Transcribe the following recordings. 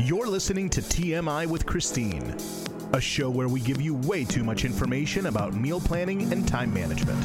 You're listening to TMI with Christine, a show where we give you way too much information about meal planning and time management.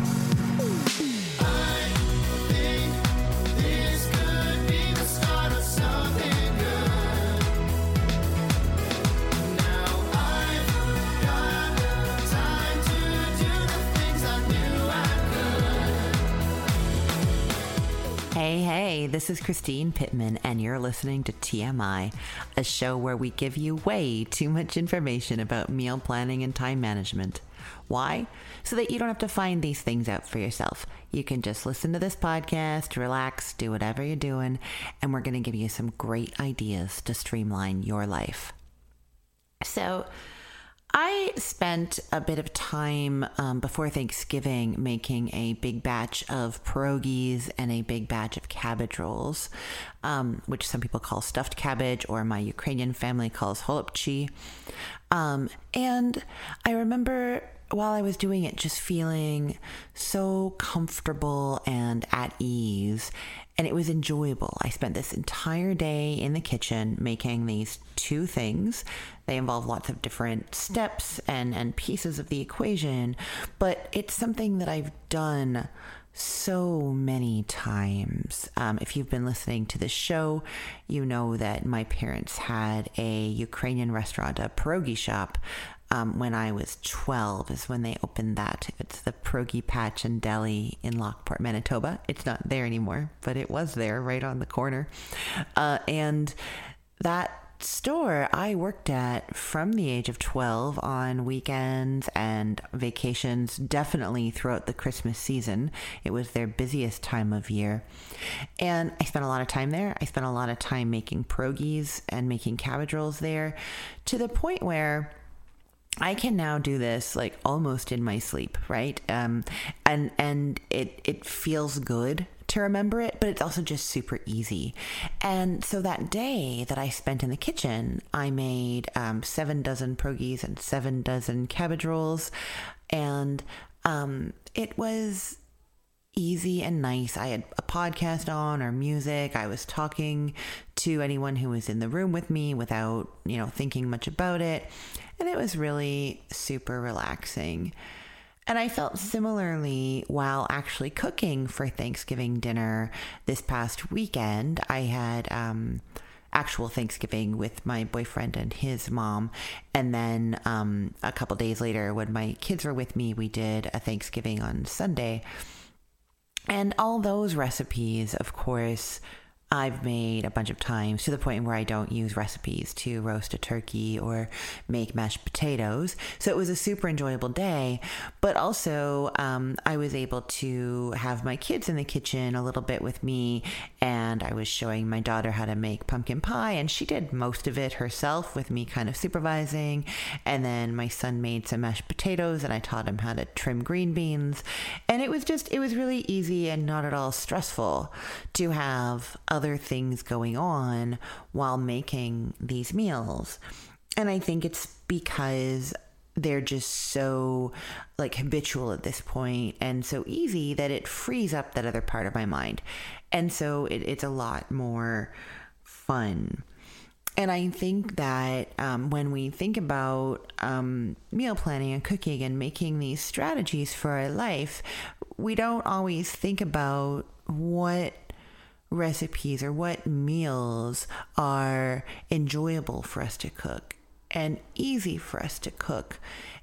Hey, hey, this is Christine Pittman, and you're listening to TMI, a show where we give you way too much information about meal planning and time management. Why? So that you don't have to find these things out for yourself. You can just listen to this podcast, relax, do whatever you're doing, and we're going to give you some great ideas to streamline your life. So, I spent a bit of time um, before Thanksgiving making a big batch of pierogies and a big batch of cabbage rolls, um, which some people call stuffed cabbage or my Ukrainian family calls holubchi. Um, and I remember while I was doing it, just feeling so comfortable and at ease. And it was enjoyable. I spent this entire day in the kitchen making these two things. They involve lots of different steps and, and pieces of the equation, but it's something that I've done so many times. Um, if you've been listening to this show, you know that my parents had a Ukrainian restaurant, a pierogi shop, um, when I was 12 is when they opened that. It's the Pierogi Patch and Deli in Lockport, Manitoba. It's not there anymore, but it was there right on the corner. Uh, and that store I worked at from the age of 12 on weekends and vacations, definitely throughout the Christmas season. It was their busiest time of year. And I spent a lot of time there. I spent a lot of time making pierogies and making cabbage rolls there to the point where I can now do this like almost in my sleep, right? Um, and and it it feels good to remember it, but it's also just super easy. And so that day that I spent in the kitchen, I made um, seven dozen pierogies and seven dozen cabbage rolls, and um, it was easy and nice. I had a podcast on or music. I was talking to anyone who was in the room with me without, you know, thinking much about it. And it was really super relaxing. And I felt similarly while actually cooking for Thanksgiving dinner this past weekend. I had um, actual Thanksgiving with my boyfriend and his mom. And then um, a couple days later, when my kids were with me, we did a Thanksgiving on Sunday. And all those recipes, of course, I've made a bunch of times to the point where I don't use recipes to roast a turkey or make mashed potatoes. So it was a super enjoyable day, but also um, I was able to have my kids in the kitchen a little bit with me, and I was showing my daughter how to make pumpkin pie, and she did most of it herself with me kind of supervising. And then my son made some mashed potatoes, and I taught him how to trim green beans. And it was just, it was really easy and not at all stressful to have other things going on while making these meals. And I think it's because they're just so like habitual at this point and so easy that it frees up that other part of my mind. And so it, it's a lot more fun. And I think that um, when we think about um, meal planning and cooking and making these strategies for our life, we don't always think about what recipes or what meals are enjoyable for us to cook and easy for us to cook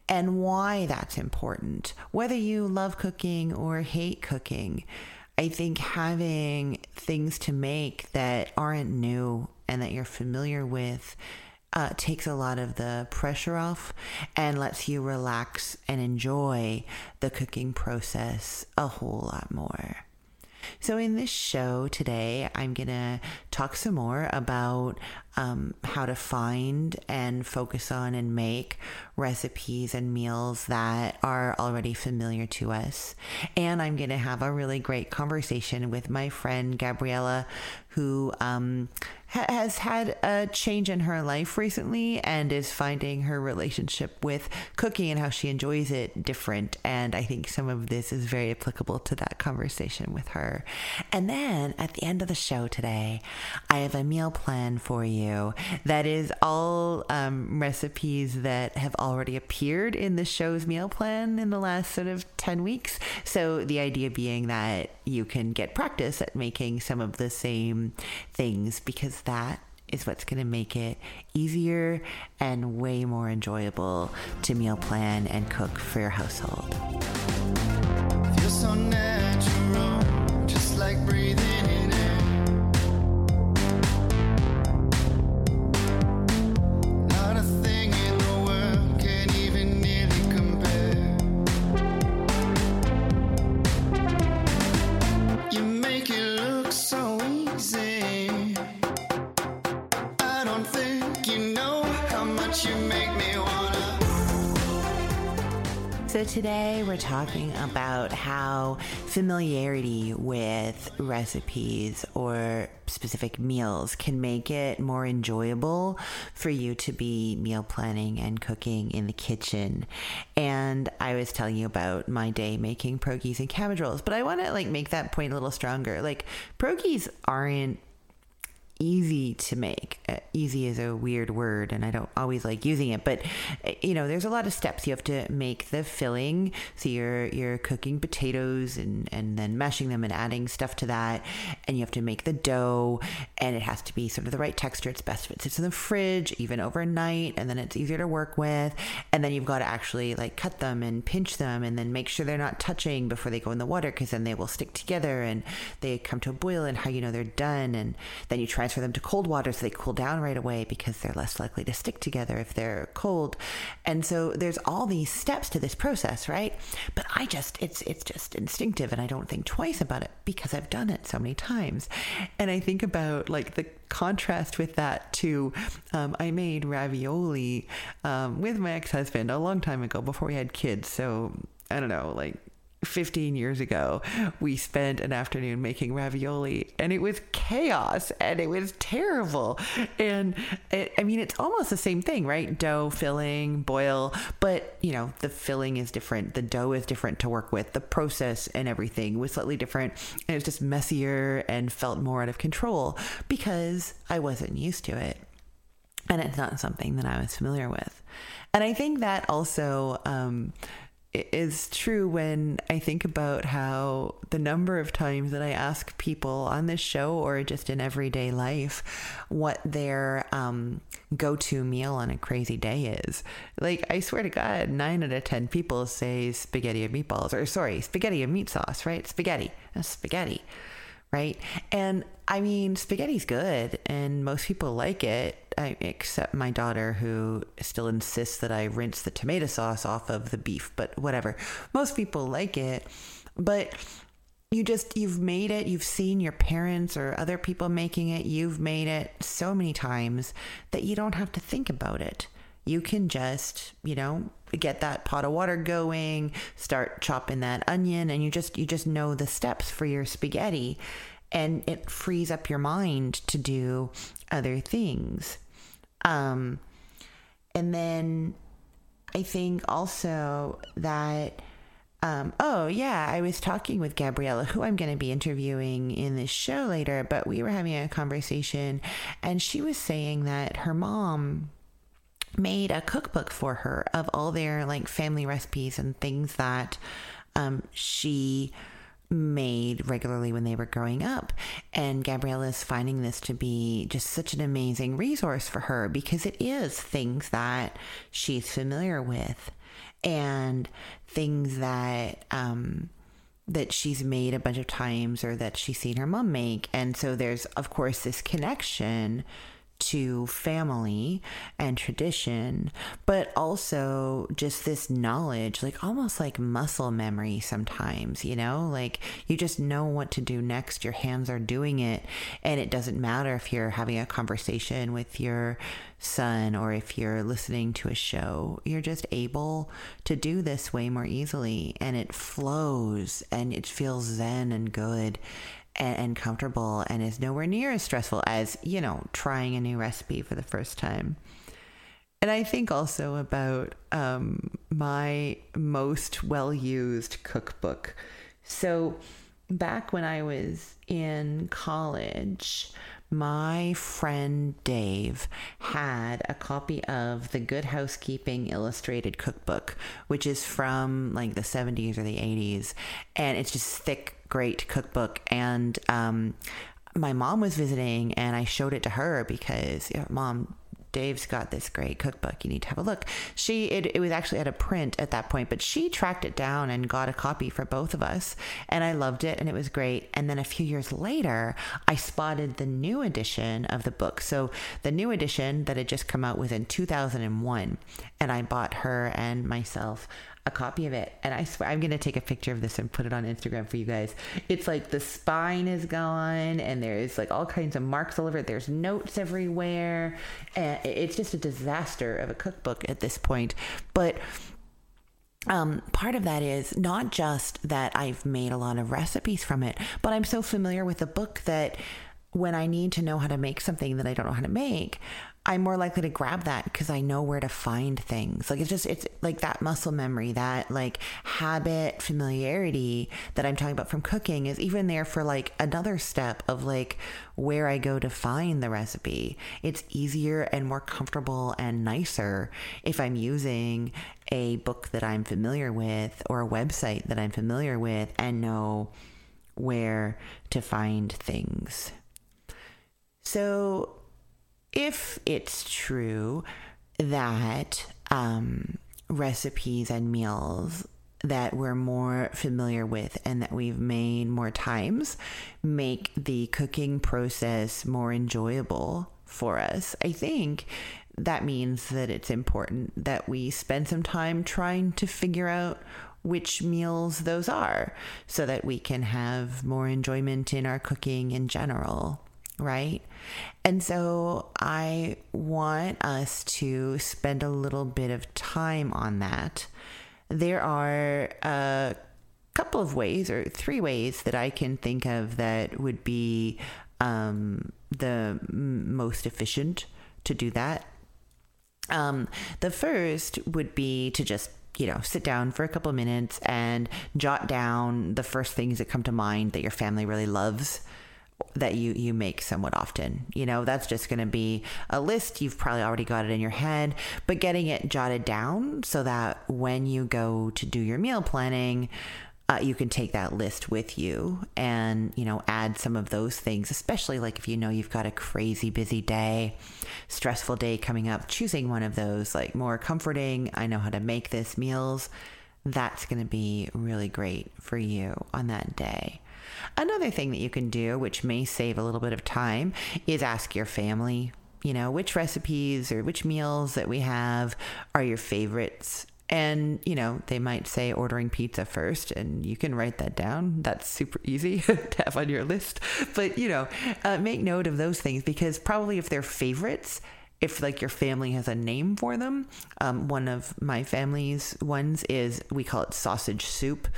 and why that's important. Whether you love cooking or hate cooking, I think having things to make that aren't new and that you're familiar with uh, takes a lot of the pressure off and lets you relax and enjoy the cooking process a whole lot more. So, in this show today, I'm going to talk some more about um, how to find and focus on and make recipes and meals that are already familiar to us. And I'm going to have a really great conversation with my friend Gabriella, who um, ha- has had a change in her life recently and is finding her relationship with cooking and how she enjoys it different. And I think some of this is very applicable to that conversation with her. And then at the end of the show today, I have a meal plan for you. That is all um, recipes that have already appeared in the show's meal plan in the last sort of 10 weeks. So the idea being that you can get practice at making some of the same things because that is what's going to make it easier and way more enjoyable to meal plan and cook for your household. So, today we're talking about how familiarity with recipes or specific meals can make it more enjoyable for you to be meal planning and cooking in the kitchen. And I was telling you about my day making pierogies and cabbage rolls, but I want to like make that point a little stronger. Like pierogies aren't easy to make. Uh, easy is a weird word, and I don't always like using it. But uh, you know, there's a lot of steps. You have to make the filling. So you're you're cooking potatoes and and then mashing them and adding stuff to that, and you have to make the dough, and it has to be sort of the right texture. It's best if it sits in the fridge even overnight, and then it's easier to work with. And then you've got to actually like cut them and pinch them, and then make sure they're not touching before they go in the water, because then they will stick together and they come to a boil. And how you know they're done, and then you try transfer them to cold water so they cool down right away because they're less likely to stick together if they're cold. And so there's all these steps to this process, right? But I just it's it's just instinctive and I don't think twice about it because I've done it so many times. And I think about like the contrast with that to um, I made ravioli um, with my ex-husband a long time ago before we had kids. So I don't know, like 15 years ago, we spent an afternoon making ravioli and it was chaos and it was terrible. And it, I mean, it's almost the same thing, right? Dough, filling, boil, but you know, the filling is different. The dough is different to work with. The process and everything was slightly different. And it was just messier and felt more out of control because I wasn't used to it. And it's not something that I was familiar with. And I think that also, um, is true when I think about how the number of times that I ask people on this show or just in everyday life what their um, go to meal on a crazy day is. Like, I swear to God, nine out of 10 people say spaghetti and meatballs, or sorry, spaghetti and meat sauce, right? Spaghetti. Spaghetti right? And I mean, spaghetti's good, and most people like it, I, except my daughter, who still insists that I rinse the tomato sauce off of the beef. But whatever, most people like it, but you just you've made it you've seen your parents or other people making it you've made it so many times that you don't have to think about it you can just you know get that pot of water going start chopping that onion and you just you just know the steps for your spaghetti and it frees up your mind to do other things. Um and then i think also that um, oh, yeah, I was talking with Gabriella, who I'm going to be interviewing in this show later, but we were having a conversation, and she was saying that her mom made a cookbook for her of all their like family recipes and things that um, she made regularly when they were growing up. And Gabriella is finding this to be just such an amazing resource for her because it is things that she's familiar with and things that um, that she's made a bunch of times or that she's seen her mom make. And so there's of course this connection to family and tradition, but also just this knowledge, like almost like muscle memory sometimes, you know, like you just know what to do next. Your hands are doing it. And it doesn't matter if you're having a conversation with your son or if you're listening to a show, you're just able to do this way more easily and it flows and it feels zen and good and, and comfortable and is nowhere near as stressful as, you know, trying a new recipe for the first time. And I think also about um, my most well used cookbook. So, back when I was in college, my friend Dave had a copy of the Good Housekeeping Illustrated Cookbook, which is from like the 70s or the 80s. And it's just thick, great cookbook. And um, my mom was visiting and I showed it to her because, you know, mom, Dave's got this great cookbook. You need to have a look. She it, it was actually at a print at that point, but she tracked it down and got a copy for both of us, and I loved it and it was great. And then a few years later, I spotted the new edition of the book. So the new edition that had just come out was in 2001, and I bought her and myself a copy of it. And I swear, I'm going to take a picture of this and put it on Instagram for you guys. It's like the spine is gone and there's like all kinds of marks all over it. There's notes everywhere. And it's just a disaster of a cookbook at this point. But um, part of that is not just that I've made a lot of recipes from it, but I'm so familiar with the book that when I need to know how to make something that I don't know how to make, I'm more likely to grab that because I know where to find things. Like it's just, it's like that muscle memory, that like habit familiarity that I'm talking about from cooking is even there for like another step of like where I go to find the recipe. It's easier and more comfortable and nicer if I'm using a book that I'm familiar with or a website that I'm familiar with and know where to find things. So if it's true that um, recipes and meals that we're more familiar with and that we've made more times make the cooking process more enjoyable for us, I think that means that it's important that we spend some time trying to figure out which meals those are so that we can have more enjoyment in our cooking in general right? And so I want us to spend a little bit of time on that. There are a couple of ways, or three ways, that I can think of that would be um, the most efficient to do that. Um, the first would be to just you know, sit down for a couple of minutes and jot down the first things that come to mind that your family really loves that you you make somewhat often. You know, that's just going to be a list. You've probably already got it in your head, but getting it jotted down so that when you go to do your meal planning, uh, you can take that list with you and you know add some of those things especially like if you know you've got a crazy busy day stressful day coming up choosing one of those like more comforting i know how to make this meals that's going to be really great for you on that day Another thing that you can do, which may save a little bit of time, is ask your family, you know, which recipes or which meals that we have are your favorites. And, you know, they might say ordering pizza first, and you can write that down. That's super easy to have on your list. But, you know, uh, make note of those things because probably if they're favorites, if like your family has a name for them, um, one of my family's ones is we call it sausage soup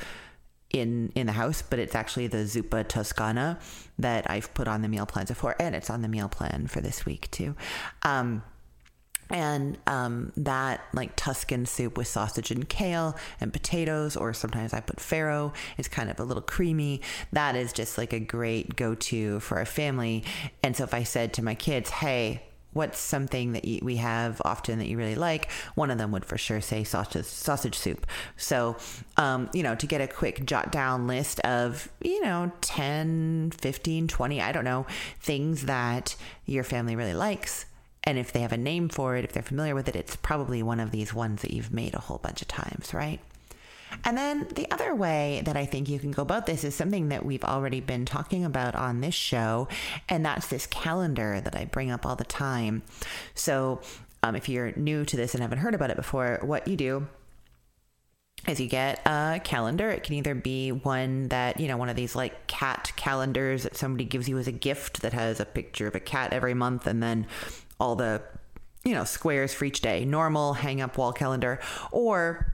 in in the house, but it's actually the zuppa toscana that I've put on the meal plans before, and it's on the meal plan for this week too. Um, and um, that like Tuscan soup with sausage and kale and potatoes, or sometimes I put farro. It's kind of a little creamy. That is just like a great go to for a family. And so if I said to my kids, "Hey, what's something that you, we have often that you really like? One of them would for sure say sausage sausage soup. So um, you know to get a quick jot down list of you know 10 15 20 i don't know things that your family really likes and if they have a name for it if they're familiar with it it's probably one of these ones that you've made a whole bunch of times right and then the other way that I think you can go about this is something that we've already been talking about on this show, and that's this calendar that I bring up all the time. So, um, if you're new to this and haven't heard about it before, what you do is you get a calendar. It can either be one that, you know, one of these like cat calendars that somebody gives you as a gift that has a picture of a cat every month and then all the, you know, squares for each day, normal hang up wall calendar, or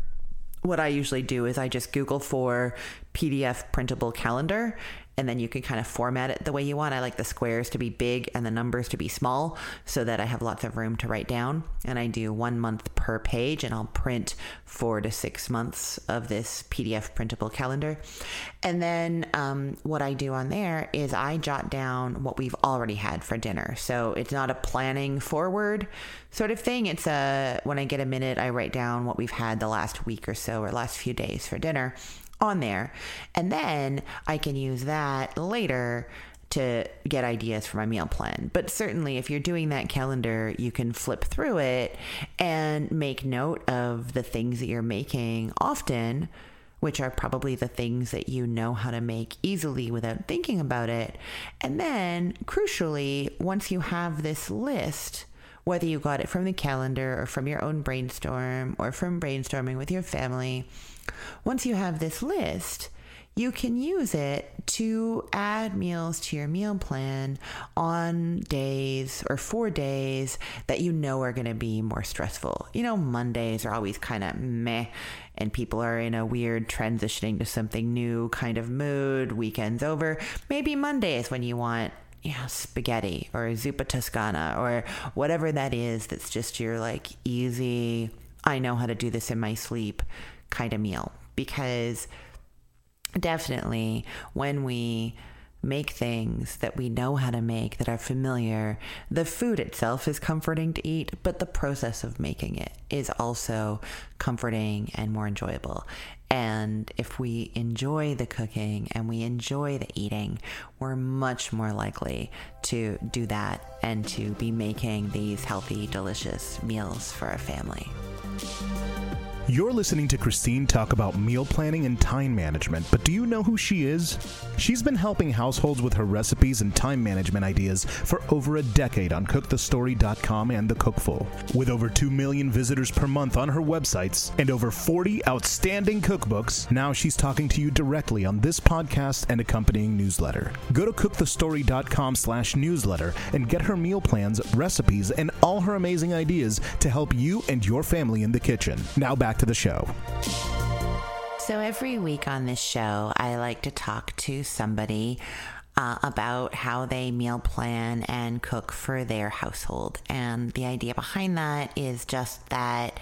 what I usually do is I just Google for PDF printable calendar and then you can kind of format it the way you want. I like the squares to be big and the numbers to be small so that I have lots of room to write down. And I do one month per page, and I'll print four to six months of this PDF printable calendar. And then um, what I do on there is I jot down what we've already had for dinner. So it's not a planning forward sort of thing. It's a when I get a minute, I write down what we've had the last week or so or last few days for dinner on there. And then I can use that later to get ideas for my meal plan. But certainly, if you're doing that calendar, you can flip through it and make note of the things that you're making often, which are probably the things that you know how to make easily without thinking about it. And then, crucially, once you have this list, whether you got it from the calendar or from your own brainstorm or from brainstorming with your family, once you have this list, you can use it to add meals to your meal plan on days or four days that you know are going to be more stressful. You know, Mondays are always kind of meh, and people are in a weird transitioning to something new kind of mood. Weekend's over. Maybe Mondays when you want you know, spaghetti or zuppa toscana or whatever that is that's just your like easy, I know how to do this in my sleep kind of meal. Because definitely when we make things that we know how to make that are familiar. The food itself is comforting to eat, but the process of making it is also comforting and more enjoyable. And if we enjoy the cooking and we enjoy the eating, we're much more likely to do that and to be making these healthy, delicious meals for our family. You're listening to Christine talk about meal planning and time management, but do you know who she is? She's been helping households with her recipes and time management ideas for over a decade on cookthestory.com and The Cookful. With over 2 million visitors per month on her websites and over 40 outstanding cookbooks, now she's talking to you directly on this podcast and accompanying newsletter. Go to cookthestory.com slash newsletter and get her meal plans, recipes, and all her amazing ideas to help you and your family in the kitchen. Now back to the show. So, every week on this show, I like to talk to somebody uh, about how they meal plan and cook for their household. And the idea behind that is just that.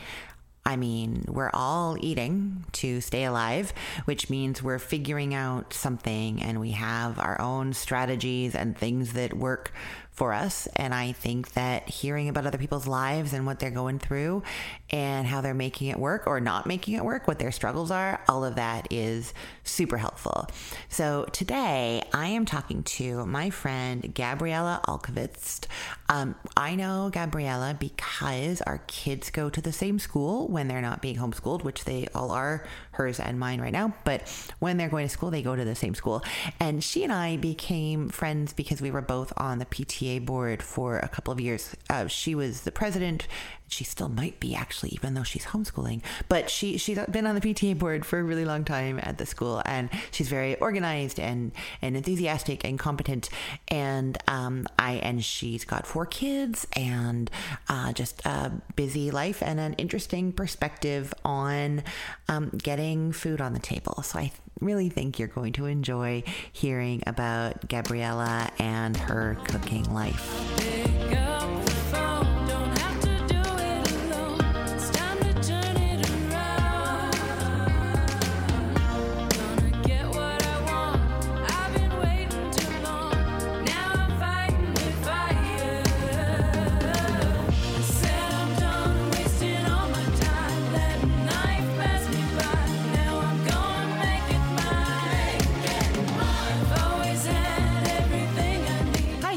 I mean, we're all eating to stay alive, which means we're figuring out something and we have our own strategies and things that work for us. And I think that hearing about other people's lives and what they're going through and how they're making it work or not making it work, what their struggles are, all of that is super helpful. So today I am talking to my friend Gabriella Alkovitz. Um, I know Gabriella because our kids go to the same school when they're not being homeschooled, which they all are, hers and mine right now. But when they're going to school, they go to the same school. And she and I became friends because we were both on the PTA board for a couple of years. Uh, she was the president. She still might be actually, even though she's homeschooling. But she she's been on the PTA board for a really long time at the school, and she's very organized and and enthusiastic and competent. And um, I and she's got four kids and uh, just a busy life and an interesting perspective on um, getting food on the table. So I really think you're going to enjoy hearing about Gabriella and her cooking life.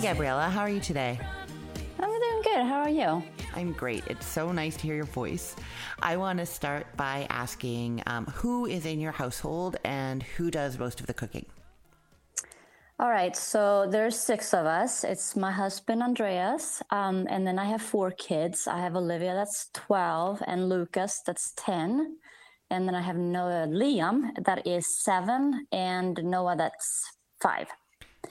Gabriella. How are you today? I'm doing good. How are you? I'm great. It's so nice to hear your voice. I want to start by asking um, who is in your household and who does most of the cooking? All right, so there's six of us. It's my husband Andreas, um, and then I have four kids. I have Olivia, that's 12, and Lucas, that's 10, and then I have Noah, Liam, that is seven, and Noah, that's five.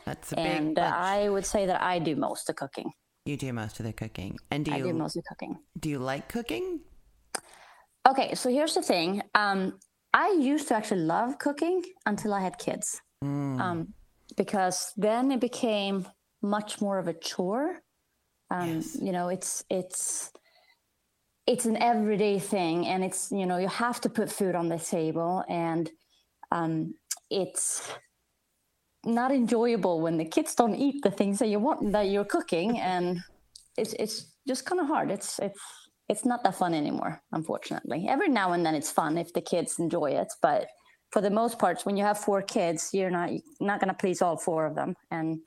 That's a and big uh, I would say that I do most of the cooking. You do most of the cooking, and do you? I do most of the cooking. Do you like cooking? Okay, so here's the thing. Um, I used to actually love cooking until I had kids. Mm. Um, because then it became much more of a chore. Um, Yes. You know, it's it's it's an everyday thing, and it's you know you have to put food on the table, and um, it's not enjoyable when the kids don't eat the things that you want that you're cooking, and it's it's just kind of hard. It's it's it's not that fun anymore, unfortunately. Every now and then it's fun if the kids enjoy it, but for the most part, when you have four kids, you're not you're not going to please all four of them, and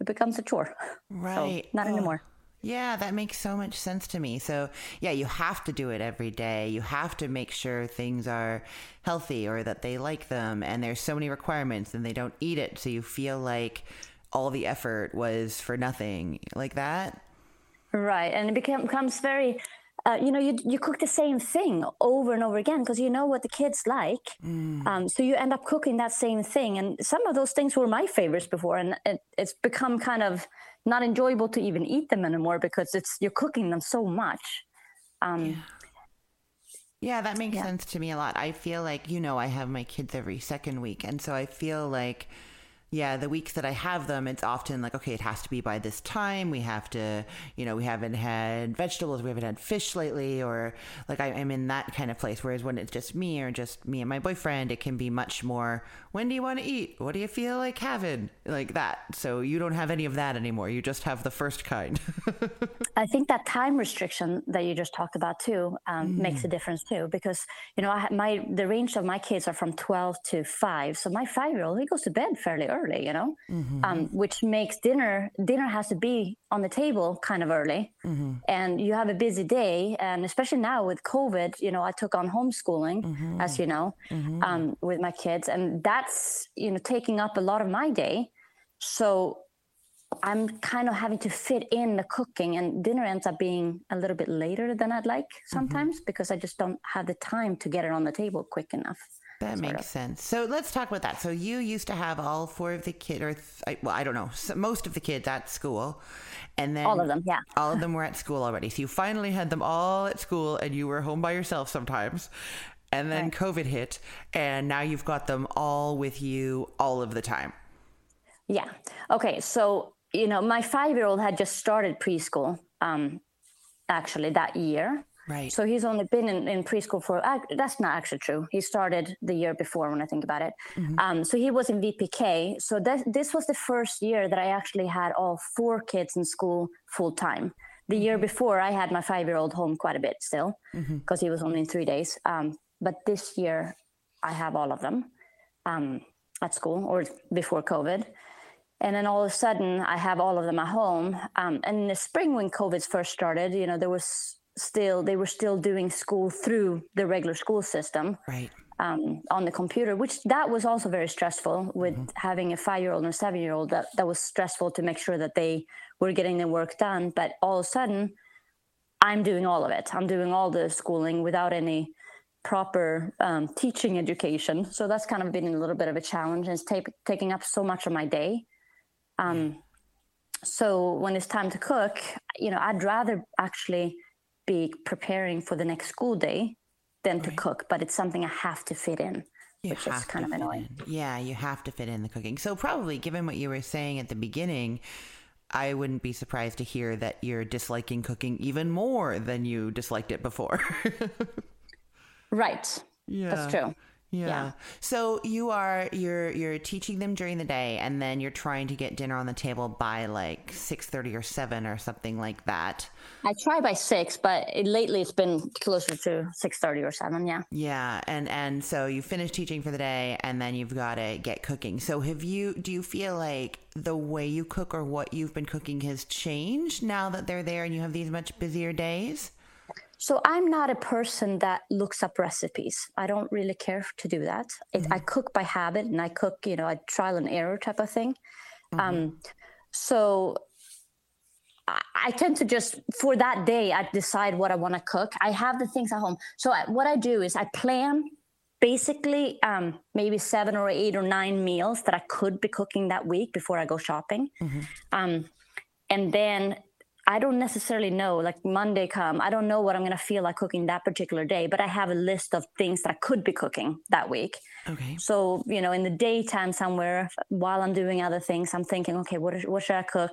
it becomes a chore. Right. So not Oh. anymore. Yeah, that makes so much sense to me. So, yeah, you have to do it every day. You have to make sure things are healthy or that they like them. And there's so many requirements and they don't eat it. So you feel like all the effort was for nothing like that. Right, and it become, becomes very, uh, you know, you you cook the same thing over and over again because you know what the kids like. Um, so you end up cooking that same thing, and some of those things were my favorites before, and it, it's become kind of not enjoyable to even eat them anymore because it's you're cooking them so much. Um, Yeah, that makes Yeah. sense to me a lot. I feel like, you know, I have my kids every second week. And so I feel like, yeah, the weeks that I have them, it's often like, okay, it has to be by this time. We have to, you know, we haven't had vegetables, we haven't had fish lately, or like I, I'm in that kind of place. Whereas when it's just me or just me and my boyfriend, it can be much more, when do you want to eat? What do you feel like having? Like that. So you don't have any of that anymore. You just have the first kind. I think that time restriction that you just talked about too um, makes a difference too, because you know I, my the range of my kids are from twelve to five, so my five year old he goes to bed fairly early, you know, um, mm-hmm. which makes dinner dinner has to be on the table kind of early, mm-hmm. and you have a busy day, and especially now with COVID, you know I took on homeschooling, mm-hmm. as you know, um, with my kids, and that's you know taking up a lot of my day, so I'm kind of having to fit in the cooking, and dinner ends up being a little bit later than I'd like sometimes because I just don't have the time to get it on the table quick enough. That makes of. sense. So let's talk about that. So you used to have all four of the kids, or th- I- well, I don't know, so most of the kids at school, and then All of them, yeah. all of them were at school already. So you finally had them all at school, and you were home by yourself sometimes. And then Right. COVID hit, and now you've got them all with you all of the time. Yeah. Okay. So, you know, my five year old had just started preschool um, actually that year. Right. So he's only been in, in preschool for, uh, that's not actually true. He started the year before when I think about it. Um, so he was in VPK. So that, this was the first year that I actually had all four kids in school full time. The year before, I had my five year old home quite a bit still because he was only in three days. Um, but this year, I have all of them um, at school or before COVID. And then all of a sudden, I have all of them at home. Um, and in the spring, when COVID first started, you know, there was still they were still doing school through the regular school system Right. um, on the computer, which that was also very stressful. With having a five-year-old and a seven-year-old, that that was stressful to make sure that they were getting their work done. But all of a sudden, I'm doing all of it. I'm doing all the schooling without any proper um, teaching education. So that's kind of been a little bit of a challenge. And it's ta- taking up so much of my day. Um, so when it's time to cook, you know, I'd rather actually be preparing for the next school day than to cook. But it's something I have to fit in, You which is kind of annoying. in. Yeah, you have to fit in the cooking. So probably, given what you were saying at the beginning, I wouldn't be surprised to hear that you're disliking cooking even more than you disliked it before. Right. Yeah. That's true. Yeah. Yeah. So you are you're you're teaching them during the day and then you're trying to get dinner on the table by like 6:30 or 7 or something like that. I try by six, but it, lately it's been closer to six thirty or seven. Yeah. Yeah, and and so you finish teaching for the day and then you've got to get cooking. So have you do you feel like the way you cook or what you've been cooking has changed now that they're there and you have these much busier days? So I'm not a person that looks up recipes. I don't really care to do that. It, I cook by habit, and I cook, you know, a trial and error type of thing. Um, so I, I tend to just for that day, I decide what I want to cook. I have the things at home. So I, what I do is I plan basically um, maybe seven or eight or nine meals that I could be cooking that week before I go shopping. Um, and then I don't necessarily know, like Monday come, I don't know what I'm going to feel like cooking that particular day, but I have a list of things that I could be cooking that week. Okay. So, you know, in the daytime somewhere while I'm doing other things, I'm thinking, okay, what, what should I cook?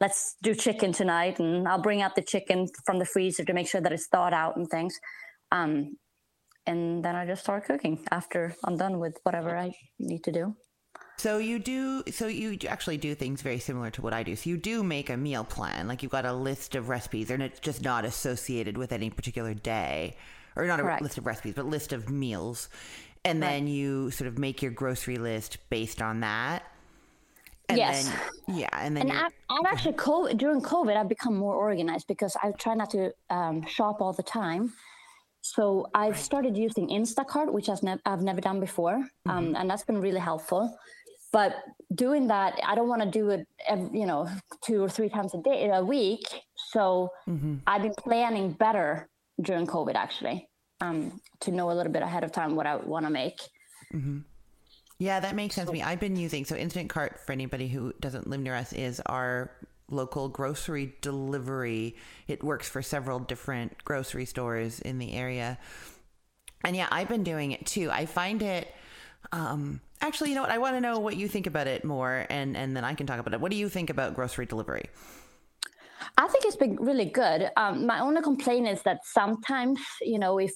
Let's do chicken tonight. And I'll bring out the chicken from the freezer to make sure that it's thawed out and things. Um, and then I just start cooking after I'm done with whatever I need to do. So you do, so you actually do things very similar to what I do. So you do make a meal plan, like you've got a list of recipes, and it's just not associated with any particular day, or not Correct. a list of recipes, but list of meals, and then you sort of make your grocery list based on that. And Yes. Then, yeah, and then And I've, I've actually COVID, during COVID, I've become more organized because I try not to um, shop all the time. So I've started using Instacart, which I've, nev- I've never done before, um, and that's been really helpful. But doing that, I don't want to do it, ev you know, two or three times a day, a week. So I've been planning better during COVID, actually, um, to know a little bit ahead of time what I want to make. Yeah, that makes sense to me. I've been using so Instacart for anybody who doesn't live near us is our local grocery delivery. It works for several different grocery stores in the area. And yeah, I've been doing it too. I find it um actually, you know what? I want to know what you think about it more and and then I can talk about it. What do you think about grocery delivery? I think it's been really good. Um, my only complaint is that sometimes, you know, if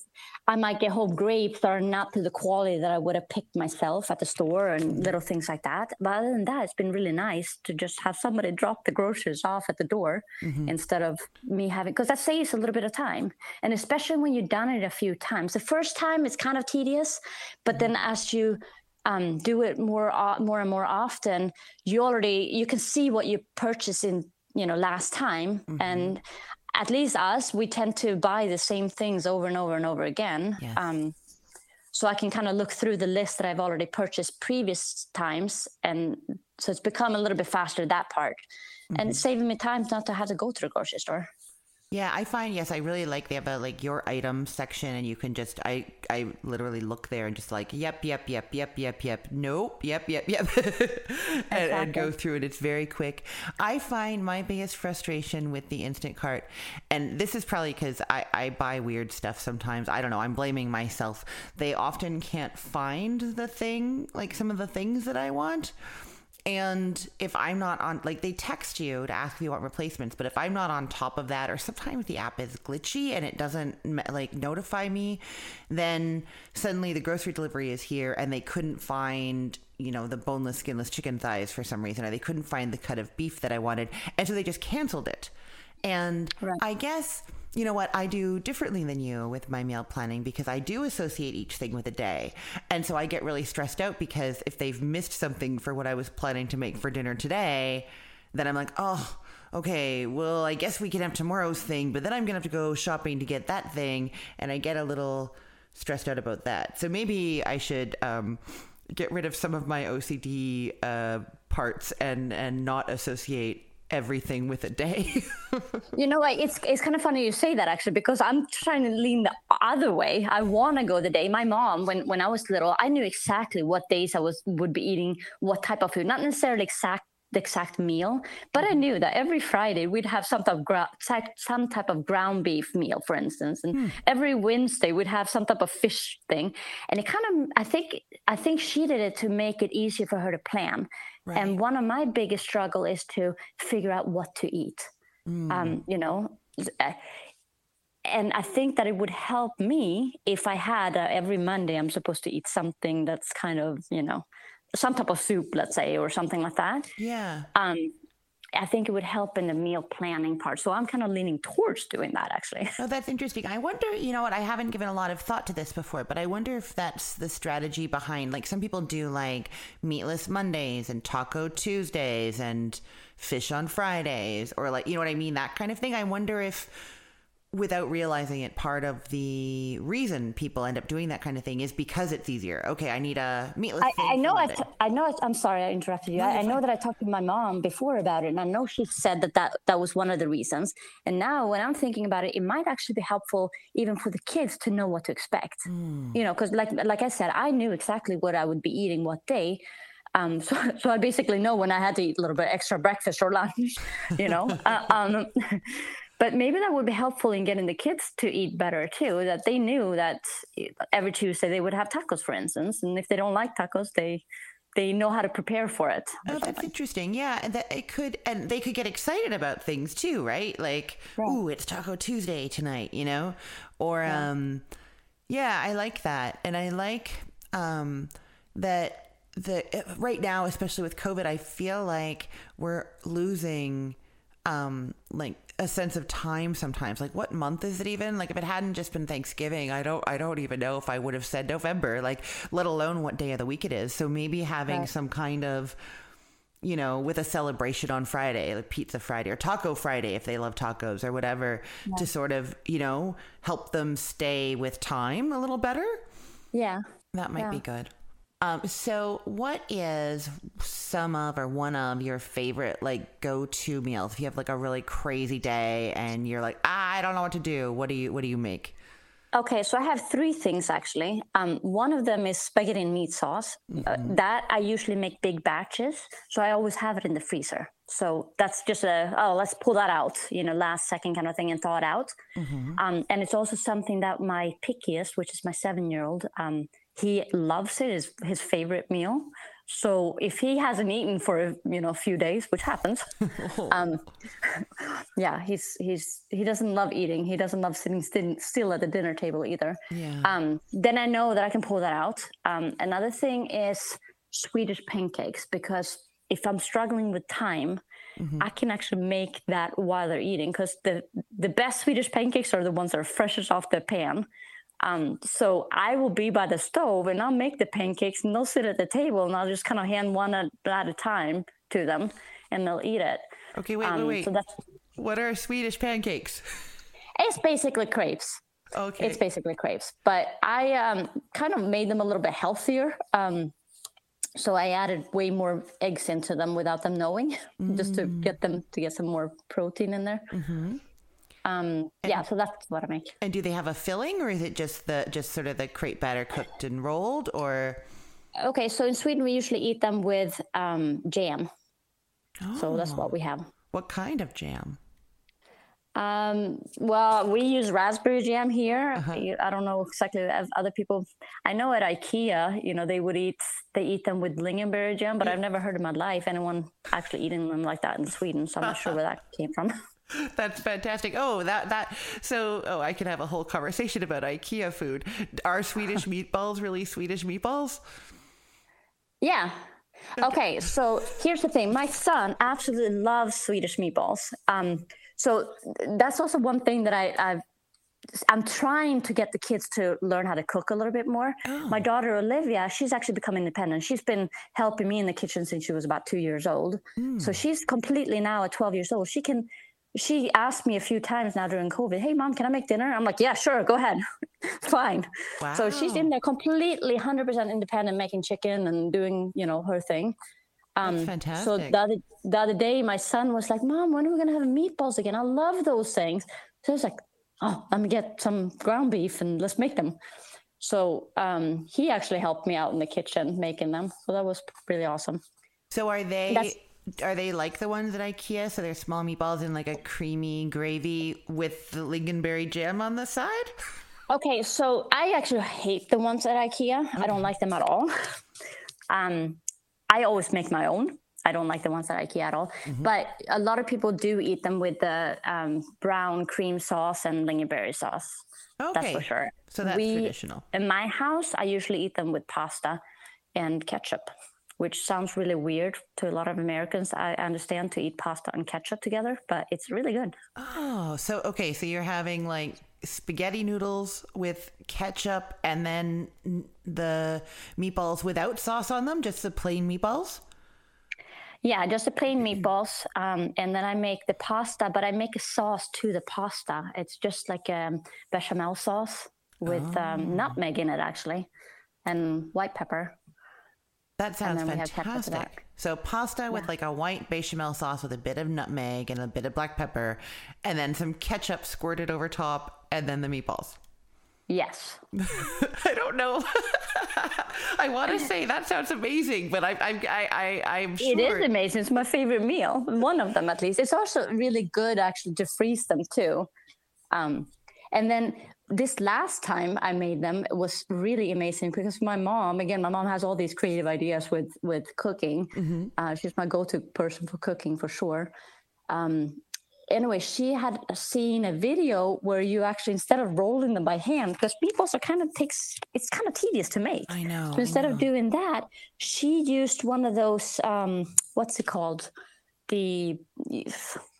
I might get home grapes that are not to the quality that I would have picked myself at the store and little things like that. But other than that, it's been really nice to just have somebody drop the groceries off at the door instead of me having, because that saves a little bit of time. And especially when you've done it a few times. The first time it's kind of tedious, but then as you um, do it more, more and more often, you already you can see what you purchased in you know last time. And at least us we tend to buy the same things over and over and over again. Yes. um, so i can kind of look through the list that i've already purchased previous times and so it's become a little bit faster that part. And saving me time not to have to go to the grocery store Yeah, I find yes, I really like they have a like your item section, and you can just I I literally look there and just like yep yep yep yep yep yep nope yep yep yep, and, and go through it. It's very quick. I find my biggest frustration with the Instacart, and this is probably because I I buy weird stuff sometimes. I don't know. I'm blaming myself. They often can't find the thing like some of the things that I want. And if I'm not on, like they text you to ask if you want replacements, but if I'm not on top of that, or sometimes the app is glitchy and it doesn't like notify me, then suddenly the grocery delivery is here and they couldn't find, you know, the boneless, skinless chicken thighs for some reason, or they couldn't find the cut of beef that I wanted. And so they just canceled it. And Right. I guess, you know what, I do differently than you with my meal planning because I do associate each thing with a day. And so I get really stressed out because if they've missed something for what I was planning to make for dinner today, then I'm like, oh, okay, well, I guess we can have tomorrow's thing, but then I'm going to have to go shopping to get that thing. And I get a little stressed out about that. So maybe I should um, get rid of some of my OCD uh, parts and, and not associate everything with a day. You know, it's it's kind of funny you say that actually because I'm trying to lean the other way. I want to go the day. My mom, when when I was little, I knew exactly what days I was would be eating what type of food, not necessarily exact the exact meal, but I knew that every Friday we'd have some type of gra- some type of ground beef meal, for instance, and every Wednesday we'd have some type of fish thing. And it kind of, I think, I think she did it to make it easier for her to plan. And one of my biggest struggle is to figure out what to eat um, you know uh, and i think that it would help me if i had uh, every monday i'm supposed to eat something that's kind of you know some type of soup let's say or something like that yeah. um, i think it would help in the meal planning part so i'm kind of leaning towards doing that actually Oh, that's interesting. I wonder, you know what? I haven't given a lot of thought to this before, but I wonder if that's the strategy behind. Like, some people do like meatless Mondays and taco Tuesdays and fish on Fridays, or like, you know what I mean? That kind of thing. I wonder if, without realizing it, part of the reason people end up doing that kind of thing is because it's easier. Okay, I need a meatless. I, thing I know. I, t- I know. I, I'm sorry, I interrupted you. I, I know that I talked to my mom before about it, and I know she said that, that that was one of the reasons. And now, when I'm thinking about it, it might actually be helpful even for the kids to know what to expect. You know, because like like I said, I knew exactly what I would be eating what day. Um, so, so I basically know when I had to eat a little bit extra breakfast or lunch, you know. uh, um, but maybe that would be helpful in getting the kids to eat better too. That they knew that every Tuesday they would have tacos, for instance, and if they don't like tacos, they they know how to prepare for it. Oh, that's interesting. Yeah, and that it could, and they could get excited about things too, right? Like, right. ooh, it's Taco Tuesday tonight, you know, or yeah. um, yeah, I like that, and I like um that the right now, especially with COVID, I feel like we're losing um like a sense of time sometimes like what month is it even like if it hadn't just been thanksgiving i don't i don't even know if i would have said november like let alone what day of the week it is so maybe having right. some kind of you know with a celebration on friday like pizza friday or taco friday if they love tacos or whatever yeah. to sort of you know help them stay with time a little better yeah that might yeah. be good um, so, what is some of or one of your favorite like go to meals? If you have like a really crazy day and you're like, ah, I don't know what to do, what do you what do you make? Okay, so I have three things actually. Um, one of them is spaghetti and meat sauce. Uh, mm-hmm. Uh, that I usually make big batches, so I always have it in the freezer. So that's just a oh, let's pull that out, you know, last second kind of thing and thaw it out. Mm-hmm. Um, and it's also something that my pickiest, which is my seven year old, um, he loves it is his favorite meal. So if he hasn't eaten for you know a few days which happens um, yeah he's he's he doesn't love eating. He doesn't love sitting still at the dinner table either. Yeah. um, then i know that i can pull that out. Um, another thing is swedish pancakes because if i'm struggling with time mm-hmm. i can actually make that while they're eating because the the best swedish pancakes are the ones that are freshest off the pan um, so I will be by the stove and I'll make the pancakes and they'll sit at the table and I'll just kind of hand one at, at a time to them and they'll eat it. Okay, wait, um, wait, wait. So that's, what are Swedish pancakes? It's basically crepes. Okay. It's basically crepes, but I um, kind of made them a little bit healthier. Um, so I added way more eggs into them without them knowing, mm. just to mm. get them to get some more protein in there. Mm-hmm. Um, yeah, so that's what I make. And do they have a filling, or is it just the just sort of the crepe batter cooked and rolled, or? Okay, so in Sweden we usually eat them with um, jam. Oh. So that's what we have. Oh. What kind of jam? Um, well, we use raspberry jam here. Uh-huh. I don't know exactly as other people. I know at IKEA, you know, they would eat they eat them with lingonberry jam, but I've never heard in my life anyone actually eating them like that in Sweden. So I'm not sure where that came from. That's fantastic. Oh, that that so oh, I can have a whole conversation about IKEA food. Are Swedish meatballs really Swedish meatballs? Yeah. Okay, so here's the thing. My son absolutely loves Swedish meatballs. Um, so that's also one thing that I, I've I'm trying to get the kids to learn how to cook a little bit more. Oh. My daughter Olivia, she's actually become independent. She's been helping me in the kitchen since she was about two years old. Mm. So she's completely now at 12 years old. She can she asked me a few times now during COVID, hey, mom, can I make dinner? I'm like, yeah, sure, go ahead. Fine. Wow. So she's in there completely 100% independent, making chicken and doing, you know, her thing. Um, That's fantastic. So the other, the other day, my son was like, mom, when are we going to have meatballs again? I love those things. So I was like, oh, let me get some ground beef and let's make them. So um, he actually helped me out in the kitchen making them. So that was really awesome. So are they... That's, are they like the ones at IKEA? So they're small meatballs in like a creamy gravy with the lingonberry jam on the side? Okay, so I actually hate the ones at IKEA. Okay. I don't like them at all. Um, I always make my own. I don't like the ones at IKEA at all. Mm-hmm. But a lot of people do eat them with the um, brown cream sauce and lingonberry sauce. Okay. That's for sure. So that's we, traditional. In my house, I usually eat them with pasta and ketchup which sounds really weird to a lot of Americans. I understand to eat pasta and ketchup together, but it's really good. Oh, so okay, so you're having like spaghetti noodles with ketchup and then the meatballs without sauce on them, just the plain meatballs? Yeah, just the plain meatballs. Um, and then I make the pasta, but I make a sauce to the pasta. It's just like a bechamel sauce with um, oh. um, nutmeg in it, actually, and white pepper. That sounds fantastic. So pasta yeah. with like a white bechamel sauce with a bit of nutmeg and a bit of black pepper, and then some ketchup squirted over top, and then the meatballs. Yes. I don't know. I want to say that sounds amazing, but I, I, I, I, I'm sure It is amazing. It's my favorite meal. One of them, at least. It's also really good, actually, to freeze them too. Um, and then this last time I made them it was really amazing because my mom, again, my mom has all these creative ideas with with cooking. Mm-hmm. Uh, she's my go-to person for cooking for sure. Um, anyway, she had seen a video where you actually instead of rolling them by hand, because meatballs are kind of takes it's kind of tedious to make. I know. So instead know. of doing that, she used one of those um, what's it called? The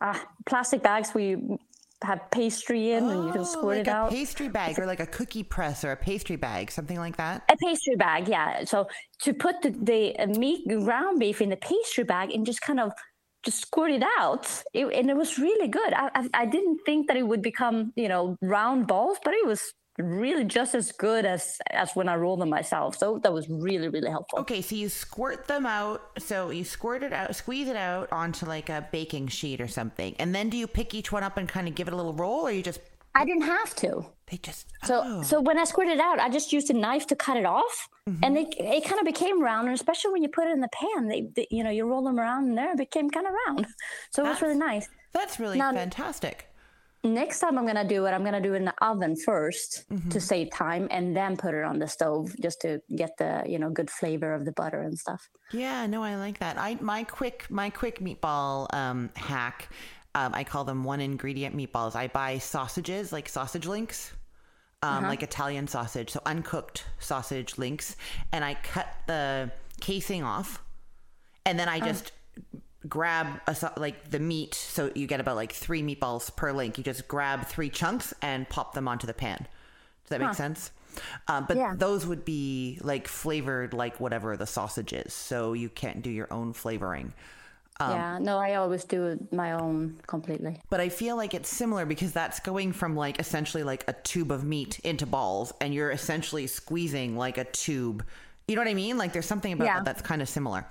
ah, plastic bags where you have pastry in and you can Oh, squirt like it a out. pastry bag or like a cookie press or a pastry bag, something like that. a pastry bag, yeah. So to put the, the uh, meat ground beef in the pastry bag and just kind of just squirt it out, it, and it was really good. I, I I didn't think that it would become you know round balls, but it was really just as good as as when I roll them myself. So that was really really helpful. Okay, so you squirt them out. So you squirt it out, squeeze it out onto like a baking sheet or something, and then do you pick each one up and kind of give it a little roll, or you just I didn't have to. they just So oh. so when I squirted it out, I just used a knife to cut it off, mm-hmm. and it it kind of became round. And especially when you put it in the pan, they, they you know you roll them around in there, it became kind of round. So it was really nice. that's really Now- fantastic. Next time I'm gonna do it, I'm gonna do it in the oven 1st to save time, and then put it on the stove just to get the you know good flavor of the butter and stuff. Yeah, no, I like that. I my quick my quick meatball um, hack. Um, I call them one ingredient meatballs. I buy sausages like sausage links, um, like Italian sausage, so uncooked sausage links, and I cut the casing off, and then I just grab a like the meat. So you get about like three meatballs per link. You just grab three chunks and pop them onto the pan. Does that make sense? Um, but Yeah. those would be like flavored like whatever the sausage is. So you can't do your own flavoring. yeah, no, I always do my own completely. But I feel like it's similar because that's going from like essentially like a tube of meat into balls and you're essentially squeezing like a tube. You know what I mean? Like there's something about Yeah. that that's kind of similar.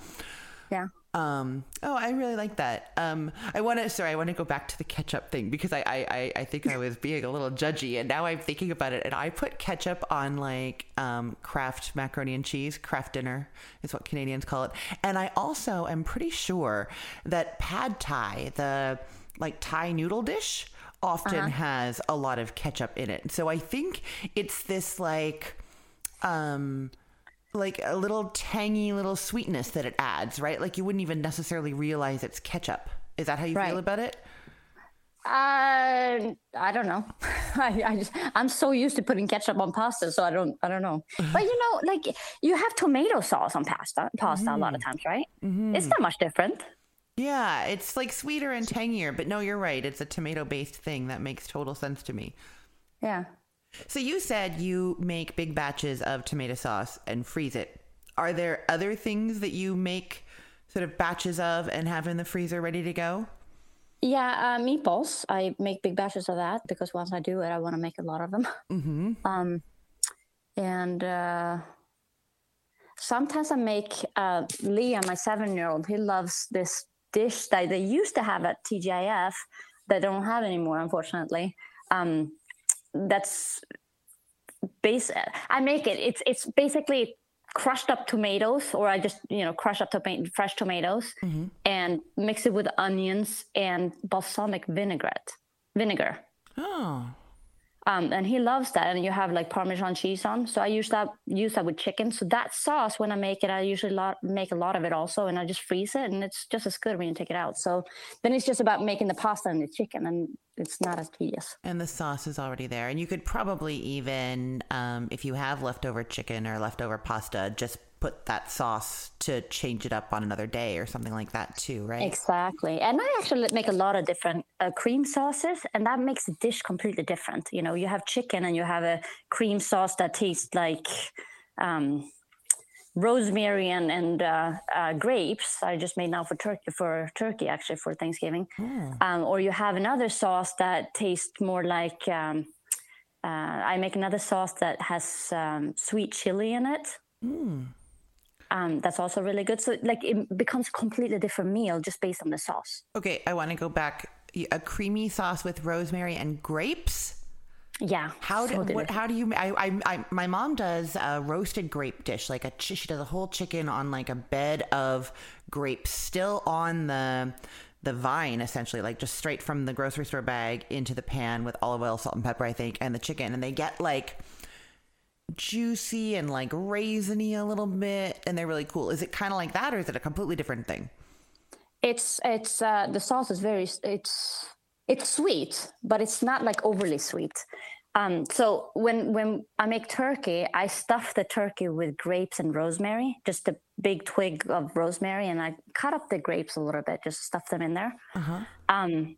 Yeah. Um, oh, I really like that. Um, I want to, sorry, I want to go back to the ketchup thing because I, I, I, I think I was being a little judgy and now I'm thinking about it and I put ketchup on like, um, Kraft macaroni and cheese, Kraft dinner is what Canadians call it. And I also am pretty sure that pad thai, the like Thai noodle dish often has a lot of ketchup in it. So I think it's this like, um, like a little tangy little sweetness that it adds, right? Like you wouldn't even necessarily realize it's ketchup. Is that how you Right. feel about it? Uh, I don't know. I, I just, I'm so used to putting ketchup on pasta, so I don't, I don't know. But you know, like you have tomato sauce on pasta, pasta a lot of times, right? It's not much different. Yeah, it's like sweeter and tangier, but no, you're right. It's a tomato based thing. That makes total sense to me. Yeah. So you said you make big batches of tomato sauce and freeze it. Are there other things that you make sort of batches of and have in the freezer ready to go? Yeah, uh, meatballs. I make big batches of that because once I do it, I want to make a lot of them. Mm-hmm. Um, and uh, sometimes I make uh, Liam, my seven-year-old. He loves this dish that they used to have at TGIF that they don't have anymore, unfortunately. Um, that's base. I make it. It's it's basically crushed up tomatoes, or I just you know crush up toma- fresh tomatoes and mix it with onions and balsamic vinaigrette vinegar. Oh, Um, and he loves that. And you have like Parmesan cheese on. So I use that use that with chicken. So that sauce, when I make it, I usually lot, make a lot of it also, and I just freeze it, and it's just as good when you take it out. So then it's just about making the pasta and the chicken, and it's not as tedious. And the sauce is already there. And you could probably even, um, if you have leftover chicken or leftover pasta, just put that sauce to change it up on another day or something like that too, right? Exactly. And I actually make a lot of different uh, cream sauces, and that makes the dish completely different. You know, you have chicken and you have a cream sauce that tastes like um, rosemary and, and uh, uh, grapes. I just made now for turkey, for turkey actually for Thanksgiving. Um, or you have another sauce that tastes more like. Um, uh, I make another sauce that has um, sweet chili in it. Um, that's also really good. So like it becomes a completely different meal just based on the sauce. Okay, I want to go back. A creamy sauce with rosemary and grapes. Yeah. How do so what, how do you? I, I, I my mom does a roasted grape dish, like a she does a whole chicken on like a bed of grapes, still on the the vine, essentially, like just straight from the grocery store bag into the pan with olive oil, salt, and pepper, I think, and the chicken, and they get like juicy and like raisiny a little bit, and they're really cool. Is it kind of like that, or is it a completely different thing? It's it's uh, the sauce is very it's it's sweet, but it's not like overly sweet. Um, so when when I make turkey, I stuff the turkey with grapes and rosemary, just a big twig of rosemary, and I cut up the grapes a little bit, just stuff them in there. Um,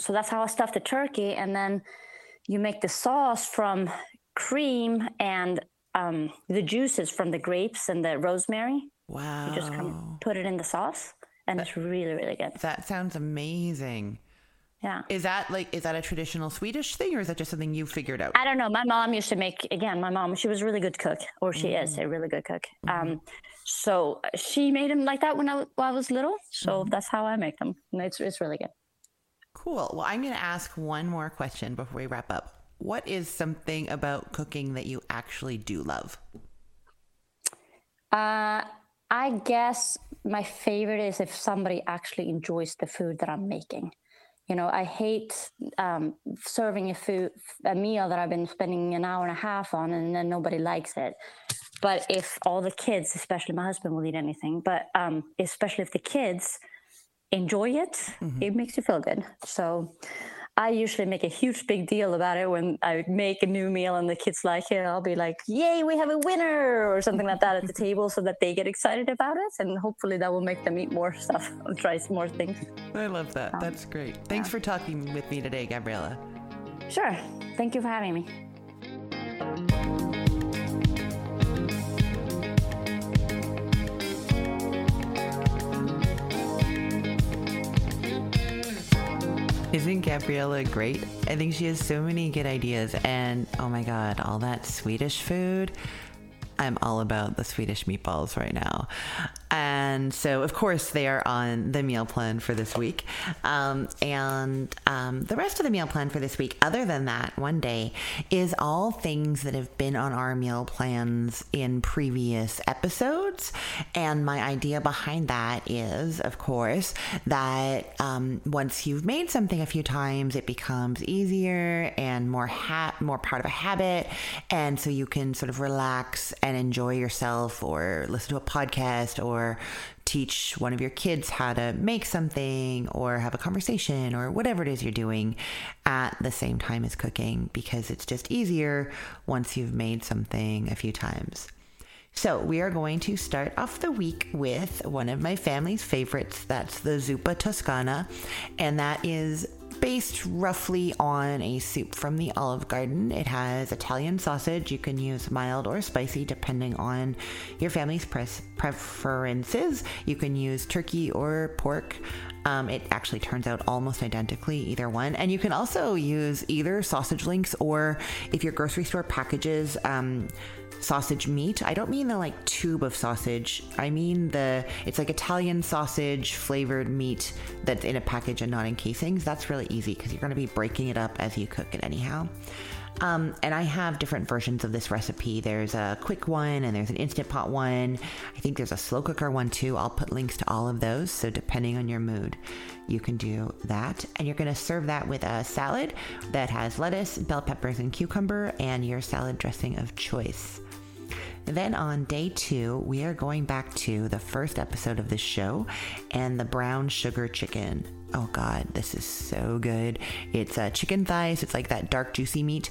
so that's how I stuff the turkey, and then you make the sauce from cream and um, the juices from the grapes and the rosemary. Wow, You just kind of put it in the sauce, and it's really really good. that sounds amazing. Yeah. Is that like is that a traditional Swedish thing, or is that just something you figured out? I don't know. My mom used to make again. My mom, she was a really good cook, or she is a really good cook. Um, so she made them like that when I, when I was little. So that's how I make them. And it's it's really good. Cool. Well, I'm going to ask one more question before we wrap up. What is something about cooking that you actually do love? Uh, I guess my favorite is if somebody actually enjoys the food that I'm making. You know, I hate um, serving a food, a meal that I've been spending an hour and a half on, and then nobody likes it. But if all the kids, especially my husband, will eat anything, but um, especially if the kids enjoy it, it makes you feel good. So I usually make a huge big deal about it when I make a new meal and the kids like it. I'll be like, "Yay, we have a winner!" or something like that at the table, so that they get excited about it, and hopefully that will make them eat more stuff and try some more things. I love that. Um, That's great. Thanks for talking with me today, Gabriella. Sure. Thank you for having me. Isn't Gabriella great? I think she has so many good ideas. And oh my God, all that Swedish food. I'm all about the Swedish meatballs right now. And so, of course, they are on the meal plan for this week. Um, and um, the rest of the meal plan for this week, other than that, one day, is all things that have been on our meal plans in previous episodes. And my idea behind that is, of course, that um, once you've made something a few times, it becomes easier and more ha- more part of a habit, and so you can sort of relax and enjoy yourself, or listen to a podcast, or teach one of your kids how to make something, or have a conversation, or whatever it is you're doing at the same time as cooking, because it's just easier once you've made something a few times. So, we are going to start off the week with one of my family's favorites. That's the Zuppa Toscana, and that is based roughly on a soup from the Olive Garden. It has Italian sausage. You can use mild or spicy depending on your family's preferences. You can use turkey or pork. Um, it actually turns out almost identically, either one. And you can also use either sausage links or if your grocery store packages um, sausage meat. I don't mean the like tube of sausage. I mean the it's like Italian sausage flavored meat that's in a package and not in casings. That's really easy because you're going to be breaking it up as you cook it anyhow. Um, and I have different versions of this recipe. There's a quick one and there's an instant pot one. I think there's a slow cooker one too. I'll put links to all of those. So depending on your mood, you can do that. And you're going to serve that with a salad that has lettuce, bell peppers, and cucumber, and your salad dressing of choice. Then on day two, we are going back to the first episode of this show and the brown sugar chicken. Oh God, this is so good. It's uh, chicken thighs. It's like that dark, juicy meat.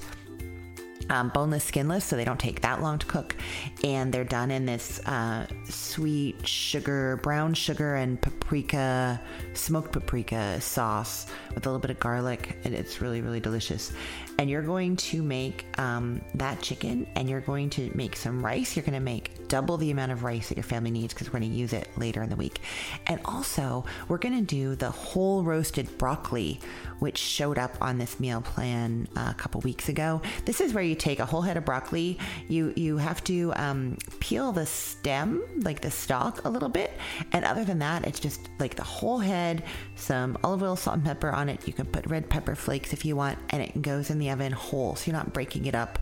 Um, boneless, skinless, so they don't take that long to cook. And they're done in this uh, sweet sugar, brown sugar, and paprika, smoked paprika sauce with a little bit of garlic. And it's really, really delicious. And you're going to make um, that chicken and you're going to make some rice. You're going to make double the amount of rice that your family needs because we're going to use it later in the week. And also, we're going to do the whole roasted broccoli, which showed up on this meal plan uh, a couple weeks ago. This is where you take a whole head of broccoli. You you have to um, peel the stem, like the stalk, a little bit. And other than that, it's just like the whole head, some olive oil, salt, and pepper on it. You can put red pepper flakes if you want, and it goes in the oven whole, so you're not breaking it up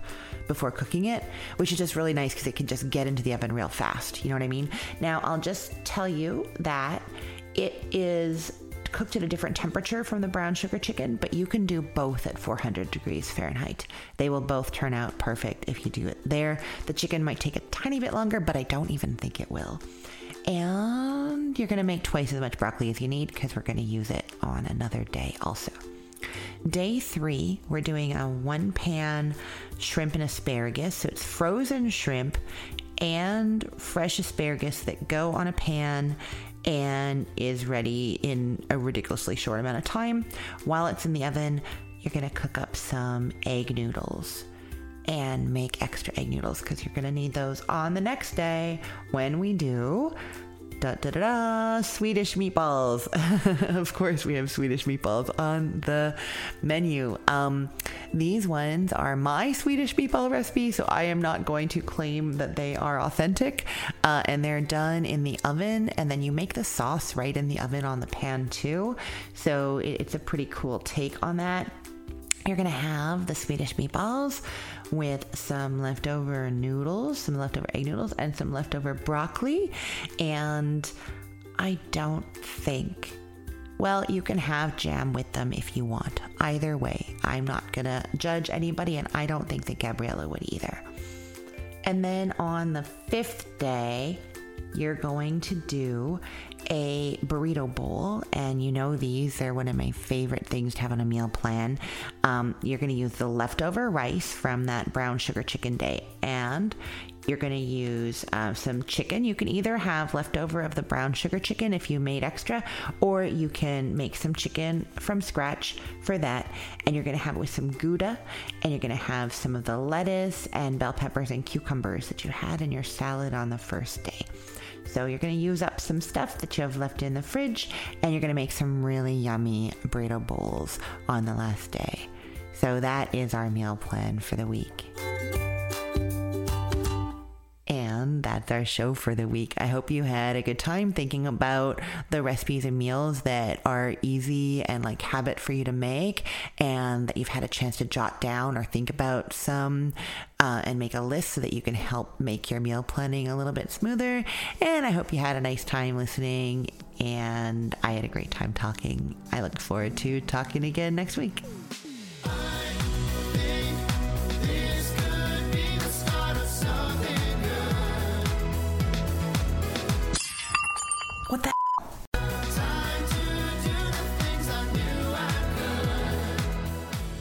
before cooking it, which is just really nice because it can just get into the oven real fast. You know what I mean? Now, I'll just tell you that it is cooked at a different temperature from the brown sugar chicken, but you can do both at 400 degrees Fahrenheit. They will both turn out perfect if you do it there. The chicken might take a tiny bit longer, but I don't even think it will. And you're going to make twice as much broccoli as you need because we're going to use it on another day also. Day three, we're doing a one pan shrimp and asparagus. So it's frozen shrimp and fresh asparagus that go on a pan and is ready in a ridiculously short amount of time. While it's in the oven, you're going to cook up some egg noodles and make extra egg noodles because you're going to need those on the next day when we do da da da da Swedish meatballs. of course, we have Swedish meatballs on the menu. Um, these ones are my Swedish meatball recipe, so I am not going to claim that they are authentic. Uh, and they're done in the oven, and then you make the sauce right in the oven on the pan too. So it, it's a pretty cool take on that. You're gonna have the Swedish meatballs with some leftover noodles, some leftover egg noodles, and some leftover broccoli. And I don't think, well, you can have jam with them if you want. Either way, I'm not gonna judge anybody, and I don't think that Gabriella would either. And then on the fifth day, you're going to do a burrito bowl, and you know these, they're one of my favorite things to have on a meal plan. Um, you're going to use the leftover rice from that brown sugar chicken day, and you're going to use uh, some chicken. You can either have leftover of the brown sugar chicken if you made extra, or you can make some chicken from scratch for that. And you're going to have it with some Gouda, and you're going to have some of the lettuce and bell peppers and cucumbers that you had in your salad on the first day. So you're going to use up some stuff that you have left in the fridge and you're going to make some really yummy burrito bowls on the last day. So that is our meal plan for the week. That's our show for the week. I hope you had a good time thinking about the recipes and meals that are easy and like habit for you to make, and that you've had a chance to jot down or think about some uh, and make a list so that you can help make your meal planning a little bit smoother. And I hope you had a nice time listening, and I had a great time talking. I look forward to talking again next week.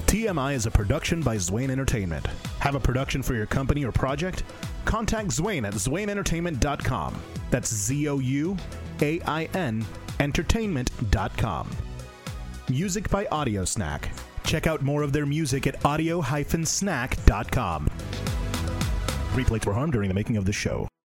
TMI is a production by Zouain Entertainment. Have a production for your company or project? Contact Zouain at zouainentertainment.com. That's Z O U A I N entertainment.com. Music by Audio Snack. Check out more of their music at audio-snack.com. Three plates were harmed during the making of this show.